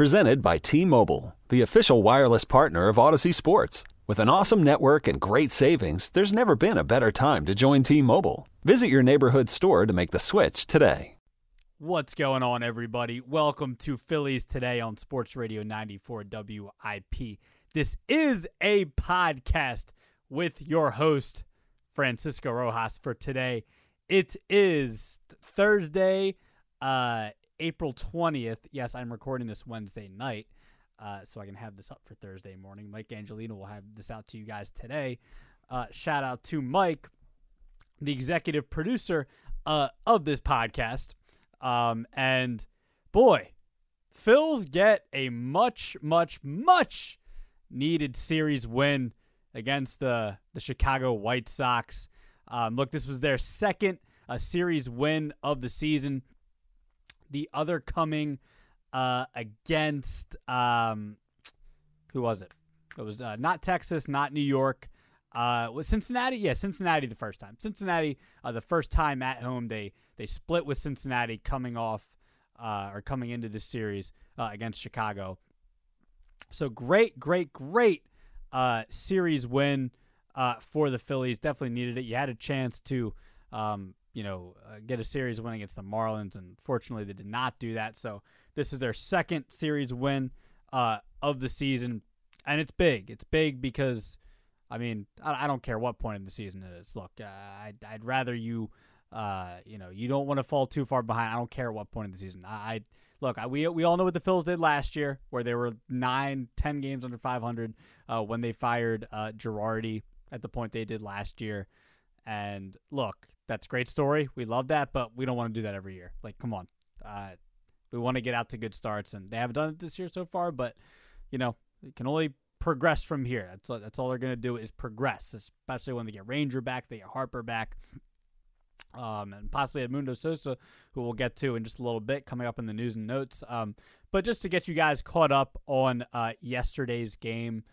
Presented by T Mobile, the official wireless partner of Audacy Sports. With an awesome network and great savings, there's never been a better time to join T Mobile. Visit your neighborhood store to make the switch today. What's going on, everybody? Welcome to Phillies Today on Sports Radio 94 WIP. This is a podcast with your host, Francisco Rojas, for today. It is Thursday, uh, April 20th. Yes, I'm recording this Wednesday night, uh, so I can have this up for Thursday morning. Mike Angelino will have this out to you guys today. Uh, shout out to Mike, the executive producer uh, of this podcast. Um, and boy, Phils get a much, much, much needed series win against the the Chicago White Sox. Um, look, this was their second uh, series win of the season. The other coming uh, against um, who was it? It was uh, not Texas, not New York. Uh, was Cincinnati? Yeah, Cincinnati the first time. Cincinnati uh, the first time at home. They they split with Cincinnati coming off uh, or coming into this series uh, against Chicago. So great, great, great uh, series win uh, for the Phillies. Definitely needed it. You had a chance to, um, you know, uh, get a series win against the Marlins, and fortunately they did not do that. So this is their second series win uh, of the season, and it's big. It's big because, I mean, I, I don't care what point in the season it is. Look, uh, I'd, I'd rather you. Uh, you know, you don't want to fall too far behind. I don't care what point in the season. I, I look, I, we we all know what the Phils did last year, where they were nine, ten games under 500 uh, when they fired uh, Girardi at the point they did last year. And look, that's a great story. We love that, but we don't want to do that every year. Like, come on, uh, we want to get out to good starts, and they haven't done it this year so far. But you know, it can only progress from here. That's that's all they're gonna do is progress, especially when they get Ranger back, they get Harper back um, and possibly Edmundo Sosa, who we'll get to in just a little bit, coming up in the news and notes. Um, but just to get you guys caught up on uh, yesterday's game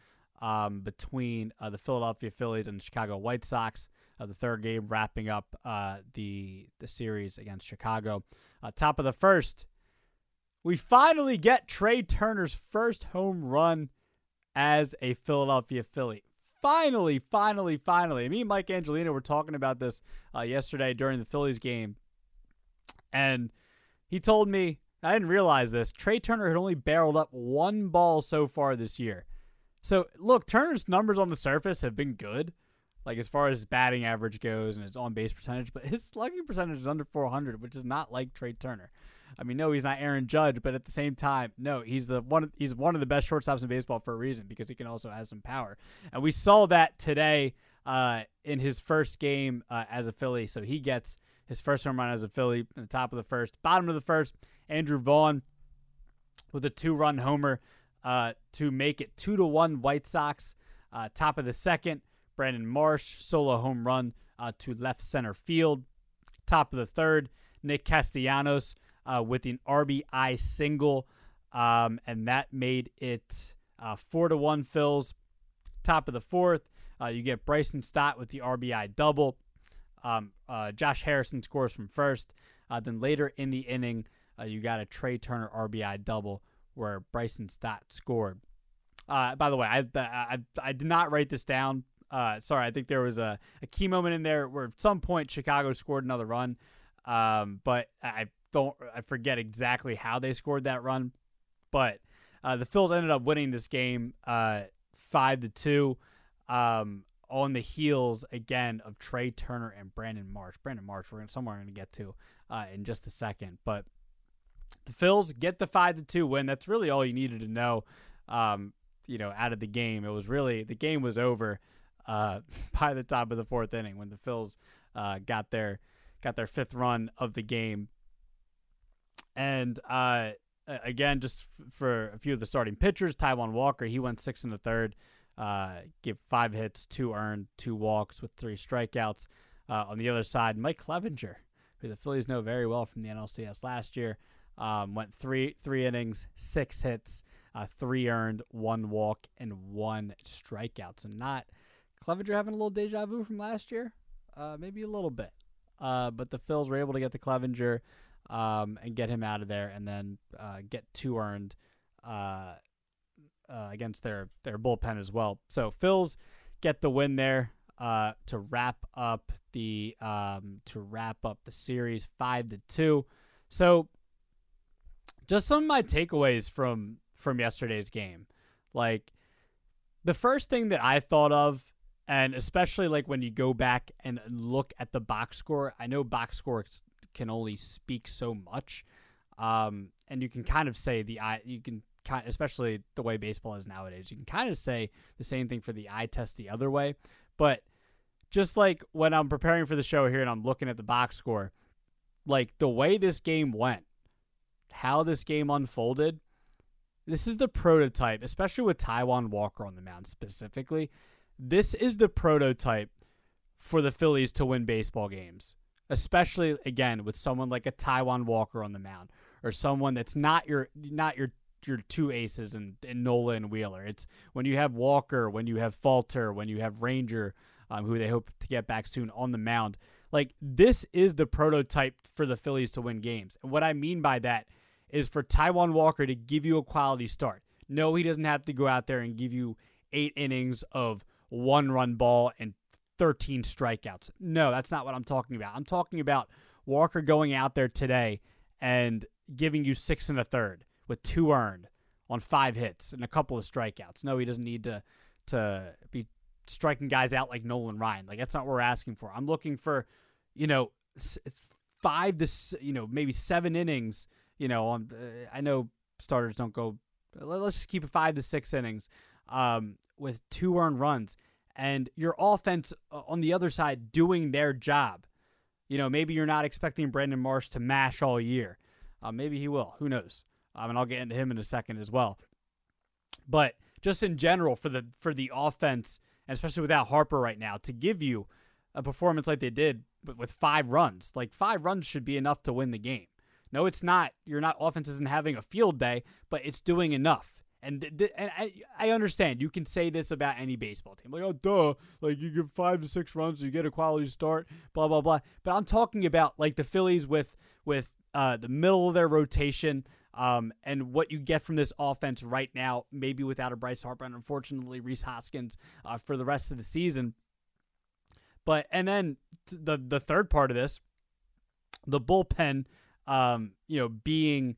um, between uh, the Philadelphia Phillies and the Chicago White Sox, uh, the third game wrapping up uh, the the series against Chicago. Uh, top of the first, we finally get Trea Turner's first home run as a Philadelphia Philly finally, finally, finally. Me and Mike Angelino were talking about this uh, yesterday during the Phillies game, and he told me I didn't realize this. Trea Turner had only barreled up one ball so far this year. So look, Turner's numbers on the surface have been good, like as far as his batting average goes and his on base percentage, but his slugging percentage is under 400, which is not like Trea Turner. I mean, no, he's not Aaron Judge, but at the same time, no, he's the one. He's one of the best shortstops in baseball for a reason because he can also have some power, and we saw that today uh, in his first game uh, as a Philly. So he gets his first home run as a Philly in the top of the first, bottom of the first. Andrew Vaughn with a two-run homer uh, to make it two to one White Sox. Uh, top of the second, Brandon Marsh solo home run uh, to left center field. Top of the third, Nick Castellanos uh, with an RBI single, um, and that made it uh, four to one. Phils top of the fourth. Uh, you get Bryson Stott with the RBI double. Um, uh, Josh Harrison scores from first. Uh, then later in the inning, you got a Trea Turner RBI double where Bryson Stott scored. by the way, I, I I did not write this down. Sorry, I think there was a, a key moment in there where at some point Chicago scored another run. Um, but I don't I forget exactly how they scored that run, but uh, the Phils ended up winning this game uh, five to two. Um, on the heels again of Trea Turner and Brandon Marsh. Brandon Marsh, we're somewhere going to get to uh, in just a second, but the Phils get the five to two win. That's really all you needed to know. Um, you know, out of the game, it was really the game was over uh, by the top of the fourth inning when the Phils uh, got their got their fifth run of the game and uh, again, just f- for a few of the starting pitchers, Taijuan Walker, he went six in the third, uh, gave five hits, two earned, two walks with three strikeouts. Uh, on the other side, Mike Clevinger, who the Phillies know very well from the NLCS last year, um, went three three innings, six hits, uh, three earned, one walk, and one strikeout. So not Clevinger having a little deja vu from last year, uh, maybe a little bit. Uh, but the Phils were able to get the Clevinger um, and get him out of there, and then uh, get two earned uh, uh, against their their bullpen as well. So Phils get the win there uh, to wrap up the um, to wrap up the series five to two. So just some of my takeaways from from yesterday's game, like the first thing that I thought of and especially like when you go back and look at the box score i know box score can only speak so much um, and you can kind of say the eye you can kind especially the way baseball is nowadays you can kind of say the same thing for the eye test the other way. But just like when i'm preparing for the show here and i'm looking at the box score like the way this game went how this game unfolded this is the prototype especially with taijuan walker on the mound specifically this is the prototype for the Phillies to win baseball games, especially again with someone like a Taijuan Walker on the mound or someone that's not your not your your two aces and, and Nola and Wheeler. It's when you have Walker, when you have Falter, when you have Ranger, um, who they hope to get back soon on the mound. Like this is the prototype for the Phillies to win games. And what I mean by that is for Taijuan Walker to give you a quality start. No, he doesn't have to go out there and give you eight innings of one run ball and 13 strikeouts. No, that's not what I'm talking about. I'm talking about Walker going out there today and giving you six and a third with two earned on five hits and a couple of strikeouts. No, he doesn't need to to be striking guys out like Nolan Ryan. Like that's not what we're asking for. I'm looking for, you know, five to you know maybe seven innings. You know, uh, I know starters don't go. Let's just keep it five to six innings um, with two earned runs, and your offense uh, on the other side doing their job. You know, maybe you're not expecting Brandon Marsh to mash all year. Uh, maybe he will. Who knows? Um, and I'll get into him in a second as well. But just in general, for the for the offense, and especially without Harper right now, to give you a performance like they did, with five runs, like five runs should be enough to win the game. No, it's not. You're not. Offense isn't having a field day, but it's doing enough. And, th- th- and I, I understand you can say this about any baseball team, like oh duh, like you give five to six runs, you get a quality start, blah blah blah. But I'm talking about like the Phillies with with uh, the middle of their rotation, um, and what you get from this offense right now, maybe without a Bryce Harper, and unfortunately Rhys Hoskins uh, for the rest of the season. But and then the the third part of this, the bullpen, um, you know, being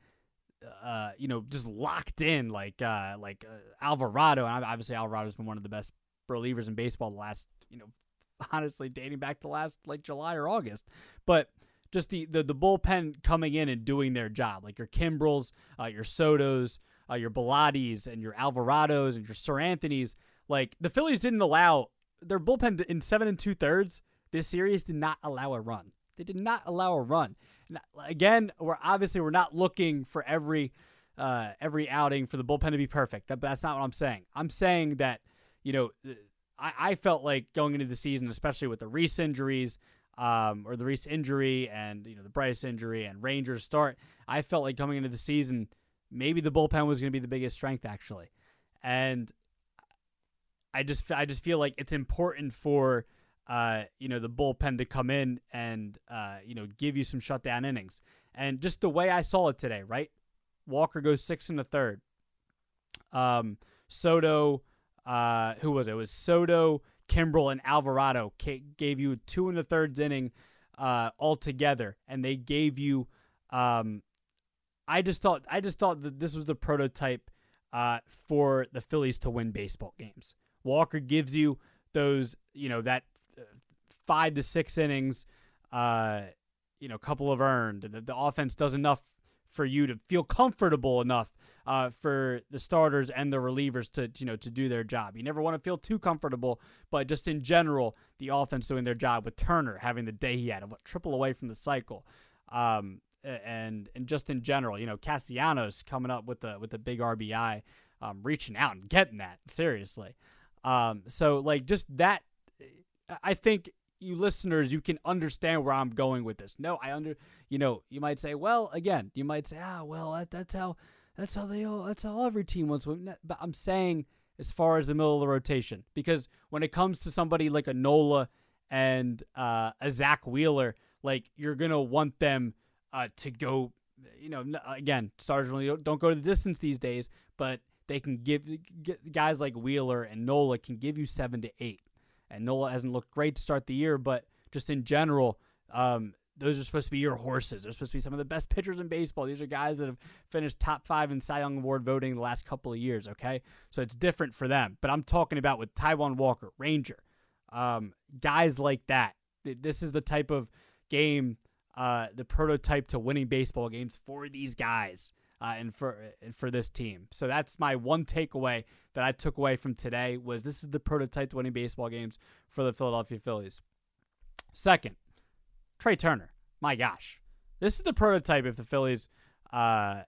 uh, you know, just locked in like uh, like uh, Alvarado. And obviously, Alvarado's been one of the best relievers in baseball the last, you know, honestly dating back to last like July or August. But just the the, the bullpen coming in and doing their job, like your Kimbrels, uh, your Sotos, uh, your Bellattis, and your Alvarados and your Seranthony's. Like the Phillies didn't allow their bullpen in seven and two thirds. This series did not allow a run. They did not allow a run again, we're obviously we're not looking for every uh, every outing for the bullpen to be perfect. That, that's not what I'm saying. I'm saying that you know I, I felt like going into the season, especially with the Rhys injuries. Um, or the Rhys injury and you know the Bryce injury and Rangers start. I felt like coming into the season, maybe the bullpen was going to be the biggest strength actually, and I just I just feel like it's important for uh, you know, the bullpen to come in and, uh, you know, give you some shutdown innings. And just the way I saw it today, right? Walker goes six in the third. Um, Soto, uh, who was it? It was Soto, Kimbrel, and Alvarado gave you two in the third inning uh, altogether, and they gave you. Um, I just thought I just thought that this was the prototype uh, for the Phillies to win baseball games. Walker gives you those, you know, that five to six innings, uh, you know, a couple of earned. The, the offense does enough for you to feel comfortable enough uh, for the starters and the relievers to you know to do their job. You never want to feel too comfortable, but just in general, the offense doing their job with Turner having the day he had, what triple away from the cycle. Um, and and just in general, you know, Castellanos coming up with the with the big RBI, um, reaching out and getting that seriously. Um, so like just that, I think you listeners, you can understand where I'm going with this. No, I under, you know, you might say, well, again, you might say, ah, well, that, that's how, that's how they all, that's how every team wants. But I'm saying as far as the middle of the rotation, because when it comes to somebody like a Nola and uh, a Zack Wheeler, like you're gonna want them uh, to go. You know, again, stars really don't go to the distance these days, but they can give guys like Wheeler and Nola can give you seven to eight. And Nola hasn't looked great to start the year, but just in general, um, those are supposed to be your horses. They're supposed to be some of the best pitchers in baseball. These are guys that have finished top five in Cy Young Award voting the last couple of years. Okay, so it's different for them. But I'm talking about with Taijuan Walker, Ranger, um, guys like that. This is the type of game, uh, the prototype to winning baseball games for these guys uh, and for and for this team. So that's my one takeaway that I took away from today was this is the prototype to winning baseball games for the Philadelphia Phillies. Second, Trea Turner. My gosh, this is the prototype if the Phillies, uh,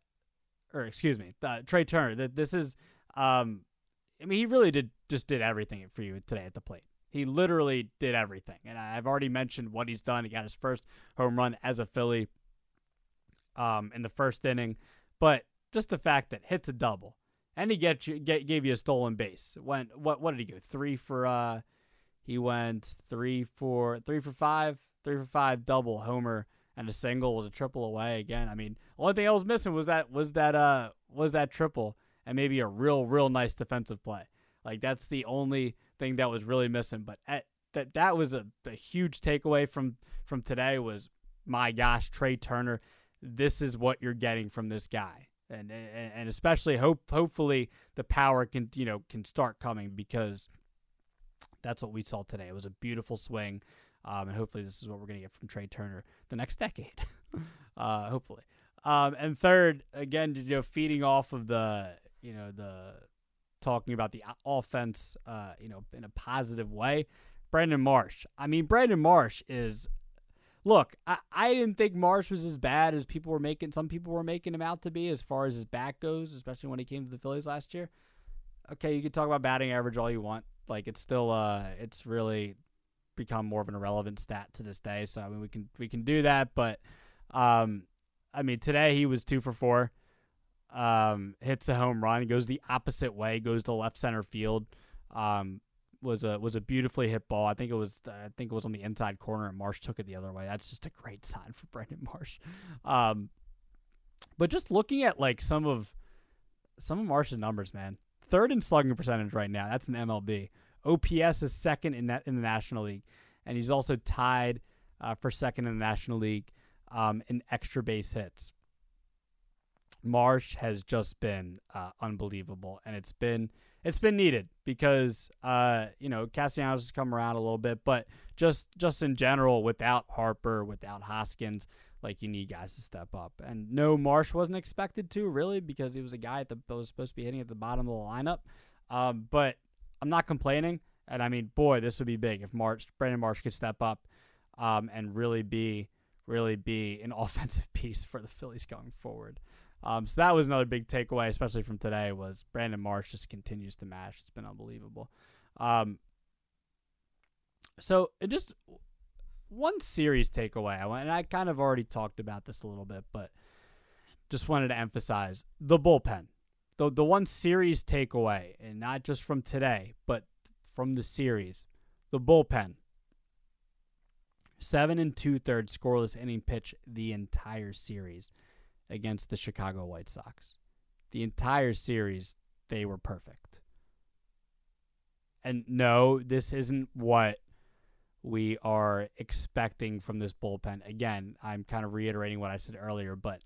or excuse me, uh, Trea Turner. That this is, um, I mean, he really did just did everything for you today at the plate. He literally did everything, and I've already mentioned what he's done. He got his first home run as a Philly, um, in the first inning. But just the fact that hits a double, and he get you get gave you a stolen base. Went what what did he go three for? Uh, he went three for three for five, three for five double homer and a single was a triple away again. I mean, only thing I was missing was that was that uh was that triple and maybe a real real nice defensive play. Like that's the only thing that was really missing. But at, that that was a, a huge takeaway from from today was my gosh, Trea Turner this is what you're getting from this guy. And, and, and especially hope hopefully the power can you know can start coming because that's what we saw today. It was a beautiful swing, um, and hopefully this is what we're gonna get from Trea Turner the next decade. uh, hopefully, um, and third, again, you know, feeding off of the you know the talking about the offense, uh, you know, in a positive way. Brandon Marsh. I mean, Brandon Marsh is look, I, I didn't think Marsh was as bad as people were making. Some people were making him out to be as far as his back goes, especially when he came to the Phillies last year. Okay, you can talk about batting average all you want. Like it's still, uh, it's really become more of an irrelevant stat to this day. So I mean, we can we can do that, but um, I mean, today he was two for four. Um, hits a home run, goes the opposite way, goes to left center field. Um, was a was a beautifully hit ball. I think it was I think it was on the inside corner, and Marsh took it the other way. That's just a great sign for Brandon Marsh. Um, but just looking at like some of some of Marsh's numbers, man, third in slugging percentage right now. That's an MLB. OPS is second in that in the National League, and he's also tied uh, for second in the National League um, in extra base hits. Marsh has just been uh, unbelievable, and it's been it's been needed because uh, you know Castellanos has come around a little bit, but just just in general, without Harper, without Hoskins, like you need guys to step up. And no, Marsh wasn't expected to really because he was a guy that was supposed to be hitting at the bottom of the lineup. Um, but I'm not complaining, and I mean, boy, this would be big if Marsh, Brandon Marsh, could step up um, and really be really be an offensive piece for the Phillies going forward. Um, so that was another big takeaway, especially from today, was Brandon Marsh just continues to mash. It's been unbelievable. Um, so just one series takeaway. I and I kind of already talked about this a little bit, but just wanted to emphasize the bullpen. The the one series takeaway, and not just from today, but from the series, the bullpen. Seven and two thirds scoreless inning pitch the entire series against the Chicago White Sox. The entire series, they were perfect. And no, this isn't what we are expecting from this bullpen. Again, I'm kind of reiterating what I said earlier, but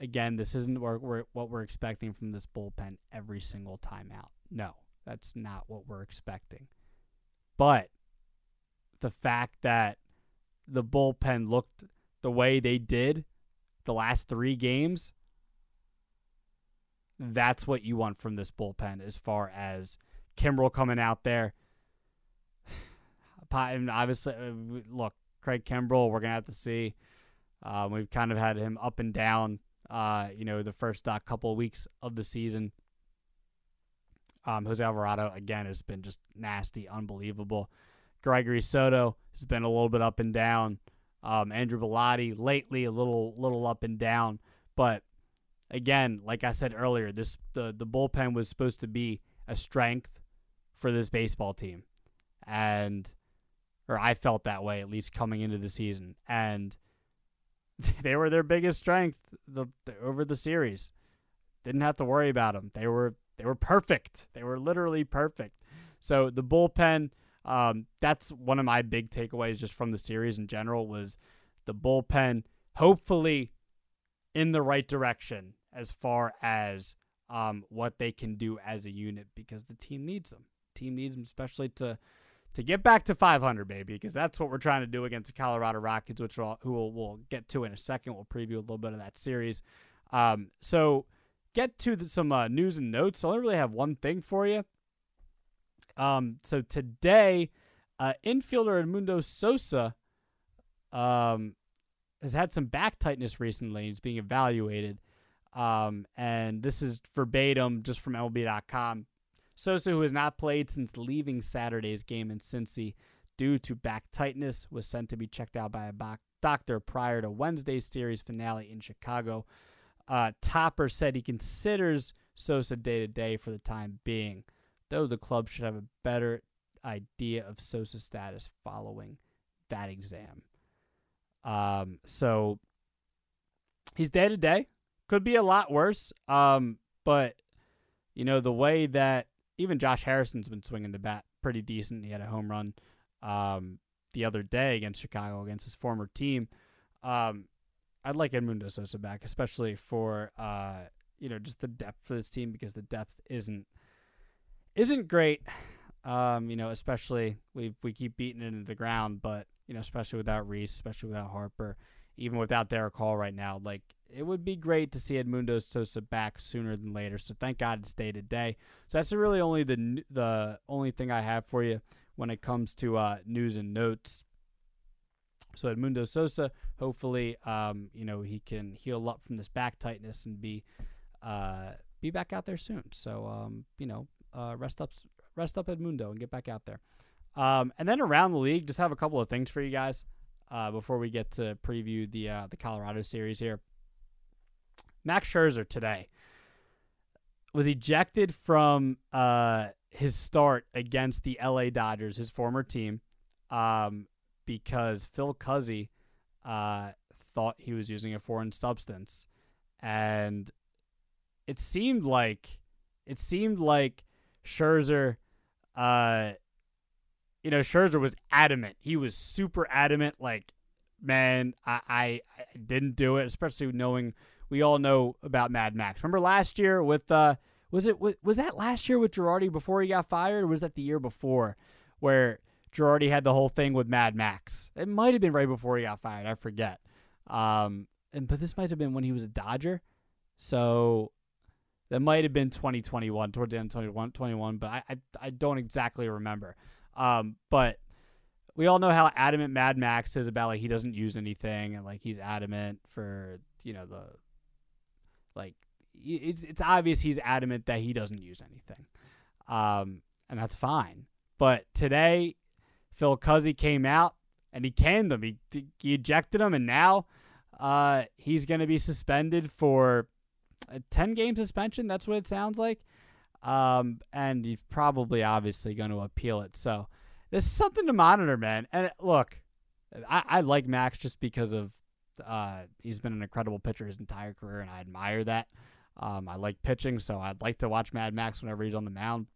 again, this isn't what we're, expecting from this bullpen every single time out. No, that's not what we're expecting. But the fact that the bullpen looked the way they did the last three games, that's what you want from this bullpen as far as Kimbrel coming out there. And obviously, uh, look, Craig Kimbrel, we're going to have to see Um, we've kind of had him up and down, uh, you know, the first uh, couple of weeks of the season. Um, Jose Alvarado, again, has been just nasty, unbelievable. Gregory Soto has been a little bit up and down. Um, Andrew Bellatti lately a little little up and down, but again, like I said earlier, this the the bullpen was supposed to be a strength for this baseball team, and or I felt that way at least coming into the season, and they were their biggest strength the, the, over the series. Didn't have to worry about them. They were they were perfect. They were literally perfect. So the bullpen, um, that's one of my big takeaways just from the series in general was the bullpen hopefully in the right direction as far as um, what they can do as a unit because the team needs them. Team needs them especially to to get back to 500, baby, because that's what we're trying to do against the Colorado Rockies, which we'll, who we'll, we'll, get to in a second. We'll preview a little bit of that series. Um, so get to the, some uh, news and notes. I only really have one thing for you. Um, so today, uh, infielder Edmundo Sosa um, has had some back tightness recently. He's being evaluated. Um, and this is verbatim just from MLB.com. Sosa, who has not played since leaving Saturday's game in Cincy due to back tightness, was sent to be checked out by a doctor prior to Wednesday's series finale in Chicago. Uh, Topper said he considers Sosa day to day for the time being, though the club should have a better idea of Sosa's status following that exam. Um, so he's day to day. Could be a lot worse. Um, but you know the way that even Josh Harrison's been swinging the bat pretty decent. He had a home run um, the other day against Chicago against his former team. Um, I'd like Edmundo Sosa back, especially for uh, you know just the depth for this team because the depth isn't isn't great. Um, you know, especially we we keep beating it into the ground, but you know, especially without Rhys, especially without Harper, even without Darick Hall right now, like it would be great to see Edmundo Sosa back sooner than later. So thank God it's day to day. So that's really only the the only thing I have for you when it comes to uh, news and notes. So Edmundo Sosa, hopefully, um, you know he can heal up from this back tightness and be uh, be back out there soon. So um, you know, uh, rest up, rest up Edmundo and get back out there. Um, and then around the league, just have a couple of things for you guys uh, before we get to preview the uh, the Colorado series here. Max Scherzer today was ejected from uh, his start against the LA Dodgers, his former team, um, because Phil Cuzzi uh, thought he was using a foreign substance, and it seemed like it seemed like Scherzer, uh, you know, Scherzer was adamant. He was super adamant. Like, man, I, I, I didn't do it, especially knowing we all know about Mad Max. Remember last year with uh was it was that last year with Girardi before he got fired or was that the year before where Girardi had the whole thing with Mad Max? It might have been right before he got fired, I forget. Um and but this might have been when he was a Dodger. So that might have been 2021 towards the end of 2021, but I, I, I don't exactly remember. Um, but we all know how adamant Mad Max is about like he doesn't use anything and like he's adamant for you know the like it's it's obvious he's adamant that he doesn't use anything, um, and that's fine. But today, Phil Cuzzi came out and he canned him. He he ejected him, and now uh, he's going to be suspended for a ten game suspension. That's what it sounds like. Um, and he's probably obviously going to appeal it. So this is something to monitor, man. And look, I, I like Max just because of uh, he's been an incredible pitcher his entire career, and I admire that. Um, I like pitching, so I'd like to watch Mad Max whenever he's on the mound.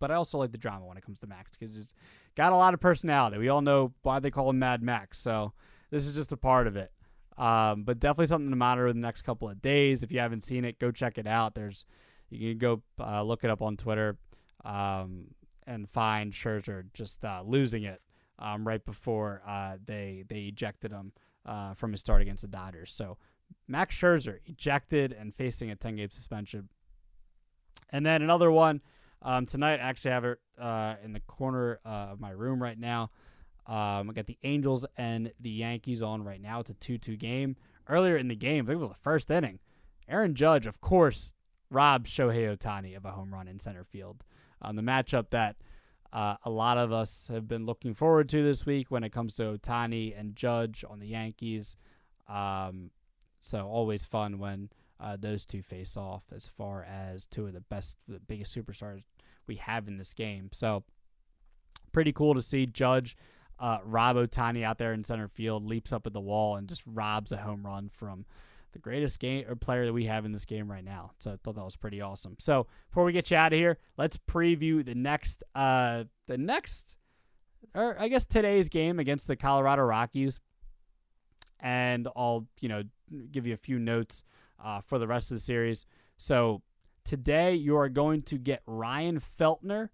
But I also like the drama when it comes to Max because he's got a lot of personality. We all know why they call him Mad Max, so this is just a part of it. Um, but definitely something to monitor in the next couple of days. If you haven't seen it, go check it out. There's you can go uh, look it up on Twitter um, and find Scherzer just uh, losing it um, right before uh, they they ejected him uh, from his start against the Dodgers. So Max Scherzer ejected and facing a 10 game suspension. And then another one um, tonight. I actually have it uh, in the corner uh, of my room right now. Um, I got the Angels and the Yankees on right now. It's a 2 2 game. Earlier in the game, I think it was the first inning, Aaron Judge, of course, robbed Shohei Ohtani of a home run in center field. Um, the matchup that uh, a lot of us have been looking forward to this week when it comes to Ohtani and Judge on the Yankees. Um, so always fun when uh, those two face off as far as two of the best, the biggest superstars we have in this game. So pretty cool to see Judge uh, rob Ohtani out there in center field, leaps up at the wall and just robs a home run from the greatest game or player that we have in this game right now. So I thought that was pretty awesome. So before we get you out of here, let's preview the next uh the next or I guess today's game against the Colorado Rockies. And I'll, you know, give you a few notes uh, for the rest of the series. So today you are going to get Ryan Feltner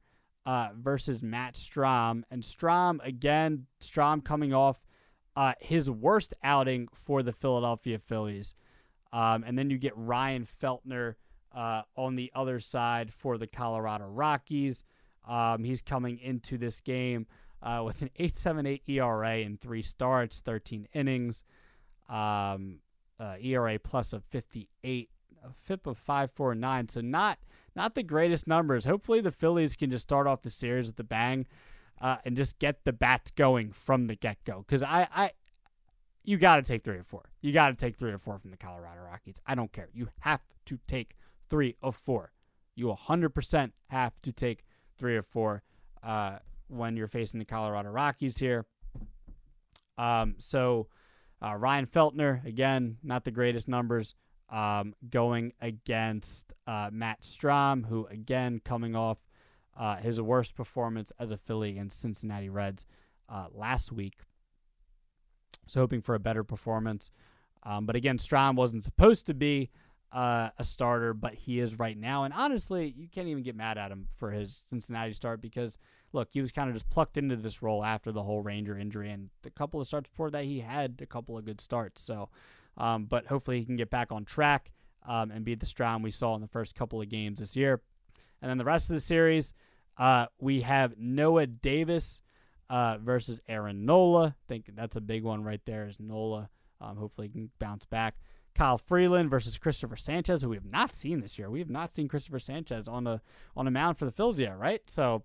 uh, versus Matt Strahm. And Strahm, again, Strahm coming off uh, his worst outing for the Philadelphia Phillies. Um, and then you get Ryan Feltner uh, on the other side for the Colorado Rockies. Um, he's coming into this game uh, with an 8.78 ERA in three starts, 13 innings, um, uh, ERA plus of 58, a FIP of 5.49. So not not the greatest numbers. Hopefully the Phillies can just start off the series with the bang uh, and just get the bats going from the get go. Because I, I you got to take three or four. You got to take three or four from the Colorado Rockies. I don't care. You have to take three or four. You 100% have to take three or four uh, when you're facing the Colorado Rockies here. Um, so uh, Ryan Feltner, again, not the greatest numbers, um, going against uh, Matt Strahm, who, again, coming off uh, his worst performance as a Philly against Cincinnati Reds uh, last week. So hoping for a better performance. Um, but again, Strahm wasn't supposed to be uh, a starter, but he is right now. And honestly, you can't even get mad at him for his Cincinnati start because, look, he was kind of just plucked into this role after the whole Ranger injury. And a couple of starts before that, he had a couple of good starts. So, um, but hopefully he can get back on track um, and be the Strahm we saw in the first couple of games this year. And then the rest of the series, uh, we have Noah Davis uh, versus Aaron Nola. I think that's a big one right there. Is Nola um, hopefully he can bounce back. Kyle Freeland versus Christopher Sanchez, who we have not seen this year. We have not seen Christopher Sanchez on a on a mound for the Phils yet, right? So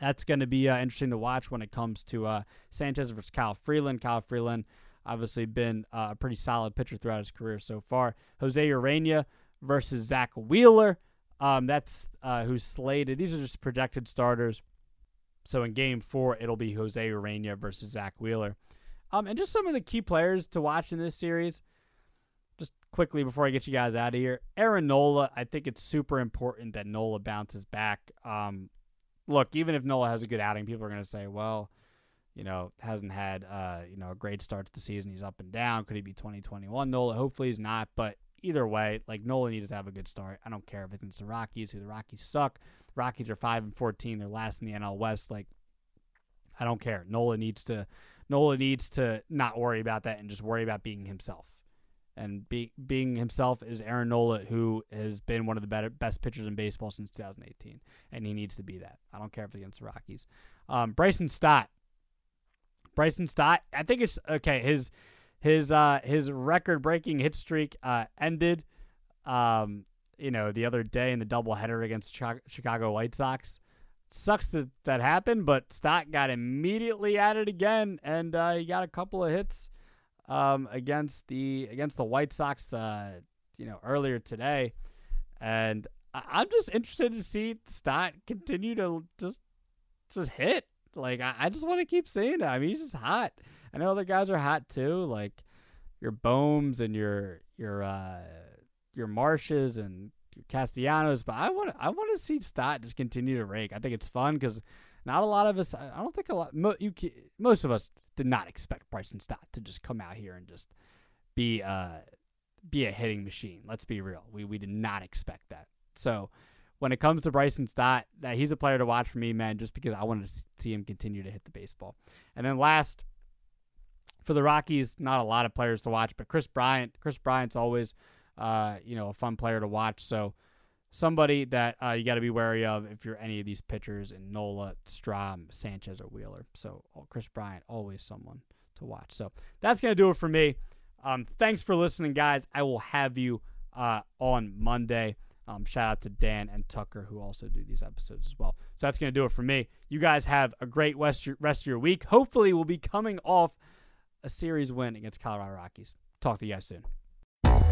that's going to be uh, interesting to watch when it comes to uh, Sanchez versus Kyle Freeland. Kyle Freeland obviously been uh, a pretty solid pitcher throughout his career so far. Jose Urena versus Zack Wheeler. Um, that's uh, who's slated. These are just projected starters. So in game four, it'll be Jose Urena versus Zack Wheeler. Um, and just some of the key players to watch in this series. Just quickly before I get you guys out of here, Aaron Nola. I think it's super important that Nola bounces back. Um, look, even if Nola has a good outing, people are going to say, well, you know, hasn't had uh, you know a great start to the season. He's up and down. Could he be 2021 Nola? Hopefully he's not. But either way, like Nola needs to have a good start. I don't care if it's the Rockies, who the Rockies suck. Rockies are five and 14. They're last in the NL West. Like, I don't care. Nola needs to Nola needs to not worry about that and just worry about being himself. And be, being himself is Aaron Nola, who has been one of the better best pitchers in baseball since 2018, and he needs to be that. I don't care if it's against the Rockies. Um, Bryson Stott. Bryson Stott. I think it's okay. His his uh, his record breaking hit streak uh, ended. Um, you know, the other day in the doubleheader against Chicago White Sox. Sucks that that happened, but Stott got immediately at it again, and uh, he got a couple of hits um, against the against the White Sox, uh, you know, earlier today, and I- am just interested to see Stott continue to just just hit. Like I, I just want to keep seeing it. I mean, he's just hot. I know other guys are hot too, like your Bohms and your your uh, your Marshes and Castellanos, but I want I want to see Stott just continue to rake. I think it's fun because not a lot of us. I don't think a lot. Mo, you, most of us did not expect Bryson Stott to just come out here and just be uh be a hitting machine. Let's be real. We we did not expect that. So when it comes to Bryson Stott, that he's a player to watch for me, man, just because I wanted to see him continue to hit the baseball. And then last for the Rockies, not a lot of players to watch, but Kris Bryant. Kris Bryant's always uh, you know, a fun player to watch. So somebody that uh, you got to be wary of if you're any of these pitchers in Nola, Strahm, Sanchez, or Wheeler. So oh, Kris Bryant, always someone to watch. So that's gonna do it for me. Um, thanks for listening, guys. I will have you uh, on Monday. Um, shout out to Dan and Tucker who also do these episodes as well. So that's gonna do it for me. You guys have a great rest of your week. Hopefully, we'll be coming off a series win against Colorado Rockies. Talk to you guys soon.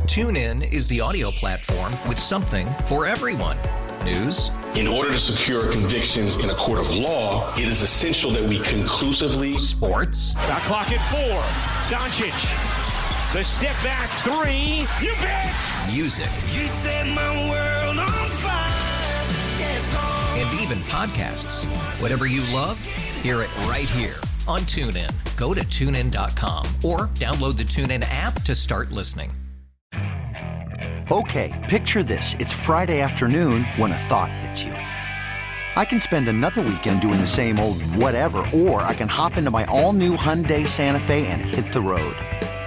TuneIn is the audio platform with something for everyone. News. In order to secure convictions in a court of law, it is essential that we conclusively. Sports. Shot clock at four. Doncic. The step back three. You bet. Music. You set my world on fire. Yes. And even podcasts. Whatever you love, hear it right here on TuneIn. Go to tunein.com or download the TuneIn app to start listening. Okay, picture this. It's Friday afternoon when a thought hits you. I can spend another weekend doing the same old whatever, or I can hop into my all new Hyundai Santa Fe and hit the road.